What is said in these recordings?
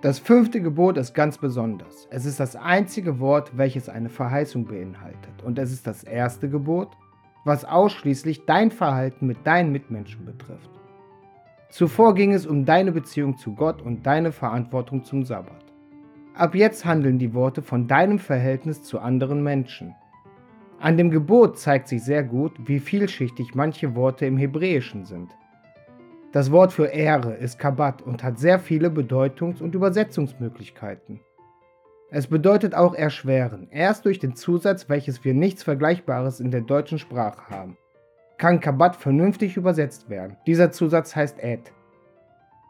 Das fünfte Gebot ist ganz besonders. Es ist das einzige Wort, welches eine Verheißung beinhaltet. Und es ist das erste Gebot, was ausschließlich dein Verhalten mit deinen Mitmenschen betrifft. Zuvor ging es um deine Beziehung zu Gott und deine Verantwortung zum Sabbat. Ab jetzt handeln die Worte von deinem Verhältnis zu anderen Menschen. An dem Gebot zeigt sich sehr gut, wie vielschichtig manche Worte im Hebräischen sind. Das Wort für Ehre ist Kabbat und hat sehr viele Bedeutungs- und Übersetzungsmöglichkeiten. Es bedeutet auch erschweren, erst durch den Zusatz, welches wir nichts Vergleichbares in der deutschen Sprache haben. Kann Kabbat vernünftig übersetzt werden. Dieser Zusatz heißt Ed.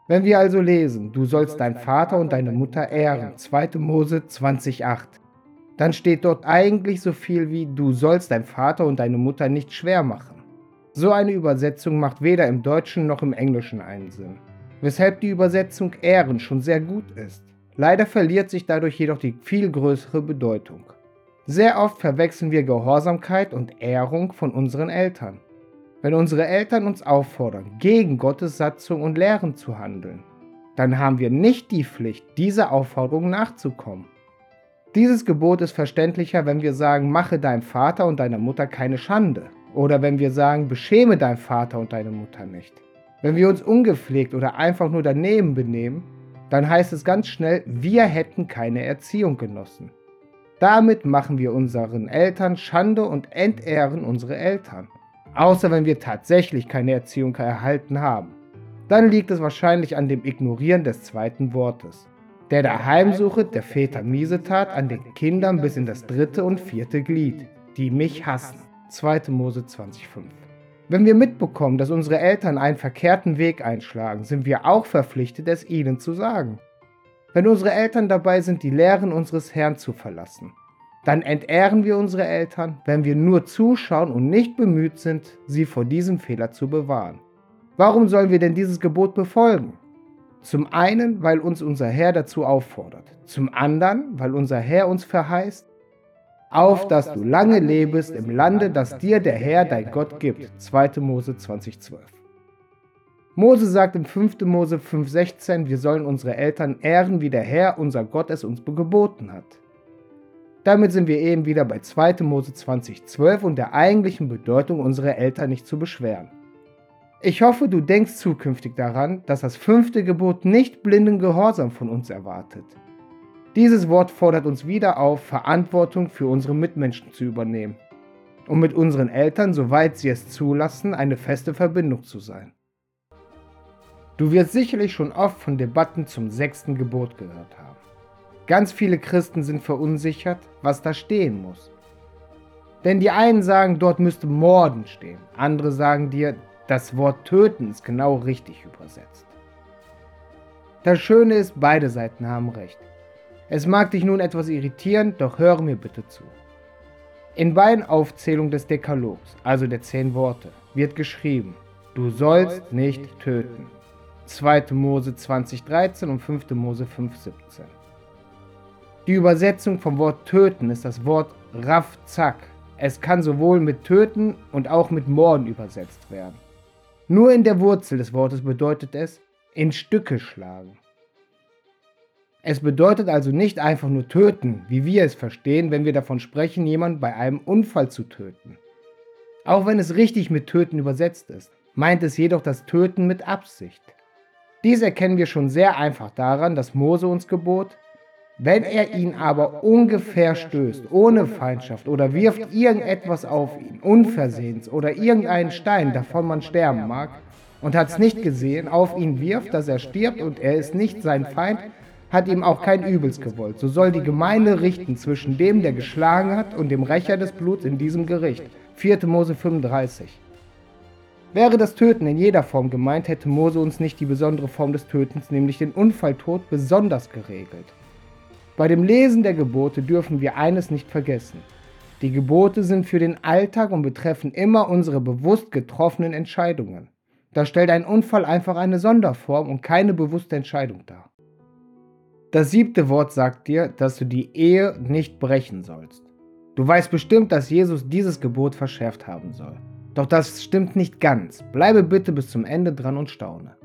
Wenn wir also lesen, du sollst deinen Vater und deine Mutter ehren, 2. Mose 20,8, dann steht dort eigentlich so viel wie, du sollst deinen Vater und deine Mutter nicht schwer machen. So eine Übersetzung macht weder im Deutschen noch im Englischen einen Sinn, weshalb die Übersetzung Ehren schon sehr gut ist. Leider verliert sich dadurch jedoch die viel größere Bedeutung. Sehr oft verwechseln wir Gehorsamkeit und Ehrung von unseren Eltern. Wenn unsere Eltern uns auffordern, gegen Gottes Satzung und Lehren zu handeln, dann haben wir nicht die Pflicht, dieser Aufforderung nachzukommen. Dieses Gebot ist verständlicher, wenn wir sagen, mache deinem Vater und deiner Mutter keine Schande. Oder wenn wir sagen, beschäme deinen Vater und deine Mutter nicht. Wenn wir uns ungepflegt oder einfach nur daneben benehmen, dann heißt es ganz schnell, wir hätten keine Erziehung genossen. Damit machen wir unseren Eltern Schande und entehren unsere Eltern. Außer wenn wir tatsächlich keine Erziehung erhalten haben. Dann liegt es wahrscheinlich an dem Ignorieren des zweiten Wortes. Der der der Väter miese tat an den Kindern bis in das dritte und vierte Glied, die mich hassen. 2. Mose 20,5. Wenn wir mitbekommen, dass unsere Eltern einen verkehrten Weg einschlagen, sind wir auch verpflichtet, es ihnen zu sagen. Wenn unsere Eltern dabei sind, die Lehren unseres Herrn zu verlassen, dann entehren wir unsere Eltern, wenn wir nur zuschauen und nicht bemüht sind, sie vor diesem Fehler zu bewahren. Warum sollen wir denn dieses Gebot befolgen? Zum einen, weil uns unser Herr dazu auffordert, zum anderen, weil unser Herr uns verheißt, auf dass du lange lebest im Lande, das dir der Herr, dein Gott, gibt. 2. Mose 2012. Mose sagt im 5. Mose 5,16, wir sollen unsere Eltern ehren, wie der Herr, unser Gott, es uns geboten hat. Damit sind wir eben wieder bei 2. Mose 2012 und der eigentlichen Bedeutung, unsere Eltern nicht zu beschweren. Ich hoffe, du denkst zukünftig daran, dass das fünfte Gebot nicht blinden Gehorsam von uns erwartet. Dieses Wort fordert uns wieder auf, Verantwortung für unsere Mitmenschen zu übernehmen und mit unseren Eltern, soweit sie es zulassen, eine feste Verbindung zu sein. Du wirst sicherlich schon oft von Debatten zum sechsten Gebot gehört haben. Ganz viele Christen sind verunsichert, was da stehen muss. Denn die einen sagen, dort müsste Morden stehen, andere sagen dir, das Wort töten ist genau richtig übersetzt. Das Schöne ist, beide Seiten haben recht. Es mag dich nun etwas irritieren, doch höre mir bitte zu. In beiden Aufzählungen des Dekalogs, also der zehn Worte, wird geschrieben, du sollst nicht töten. 2. Mose 2013 und 5. Mose 5.17. Die Übersetzung vom Wort töten ist das Wort Rafzak. Es kann sowohl mit töten und auch mit morden übersetzt werden. Nur in der Wurzel des Wortes bedeutet es in Stücke schlagen. Es bedeutet also nicht einfach nur töten, wie wir es verstehen, wenn wir davon sprechen, jemanden bei einem Unfall zu töten. Auch wenn es richtig mit töten übersetzt ist, meint es jedoch das Töten mit Absicht. Dies erkennen wir schon sehr einfach daran, dass Mose uns gebot, wenn er ihn aber ungefähr stößt, ohne Feindschaft oder wirft irgendetwas auf ihn, unversehens oder irgendeinen Stein, davon man sterben mag, und hat es nicht gesehen, auf ihn wirft, dass er stirbt und er ist nicht sein Feind, hat ihm auch kein Übels gewollt. So soll die Gemeinde richten zwischen dem, der geschlagen hat, und dem Rächer des Bluts in diesem Gericht. 4. Mose 35. Wäre das Töten in jeder Form gemeint, hätte Mose uns nicht die besondere Form des Tötens, nämlich den Unfalltod, besonders geregelt. Bei dem Lesen der Gebote dürfen wir eines nicht vergessen. Die Gebote sind für den Alltag und betreffen immer unsere bewusst getroffenen Entscheidungen. Da stellt ein Unfall einfach eine Sonderform und keine bewusste Entscheidung dar. Das siebte Wort sagt dir, dass du die Ehe nicht brechen sollst. Du weißt bestimmt, dass Jesus dieses Gebot verschärft haben soll. Doch das stimmt nicht ganz. Bleibe bitte bis zum Ende dran und staune.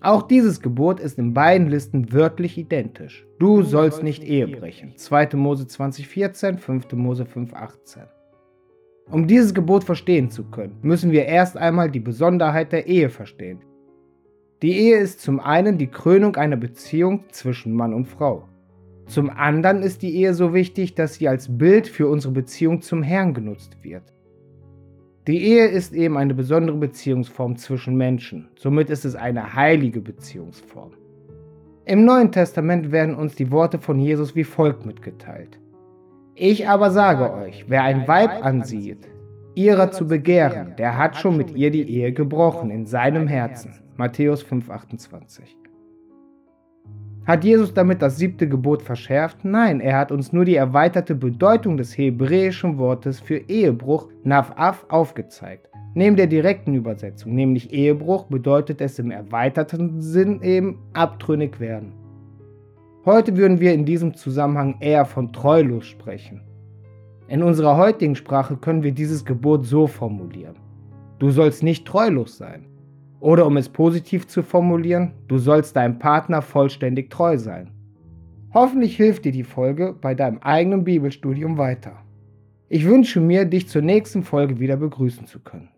Auch dieses Gebot ist in beiden Listen wörtlich identisch. Du sollst nicht Ehe brechen. 2. Mose 2014, 5. Mose 518. Um dieses Gebot verstehen zu können, müssen wir erst einmal die Besonderheit der Ehe verstehen. Die Ehe ist zum einen die Krönung einer Beziehung zwischen Mann und Frau. Zum anderen ist die Ehe so wichtig, dass sie als Bild für unsere Beziehung zum Herrn genutzt wird. Die Ehe ist eben eine besondere Beziehungsform zwischen Menschen. Somit ist es eine heilige Beziehungsform. Im Neuen Testament werden uns die Worte von Jesus wie folgt mitgeteilt. Ich aber sage euch, wer ein Weib ansieht, ihrer zu begehren, der hat schon mit ihr die Ehe gebrochen in seinem Herzen. Matthäus 5,28 hat Jesus damit das siebte Gebot verschärft? Nein, er hat uns nur die erweiterte Bedeutung des hebräischen Wortes für Ehebruch Nav'af aufgezeigt. Neben der direkten Übersetzung, nämlich Ehebruch, bedeutet es im erweiterten Sinn eben abtrünnig werden. Heute würden wir in diesem Zusammenhang eher von treulos sprechen. In unserer heutigen Sprache können wir dieses Gebot so formulieren. Du sollst nicht treulos sein. Oder um es positiv zu formulieren, du sollst deinem Partner vollständig treu sein. Hoffentlich hilft dir die Folge bei deinem eigenen Bibelstudium weiter. Ich wünsche mir, dich zur nächsten Folge wieder begrüßen zu können.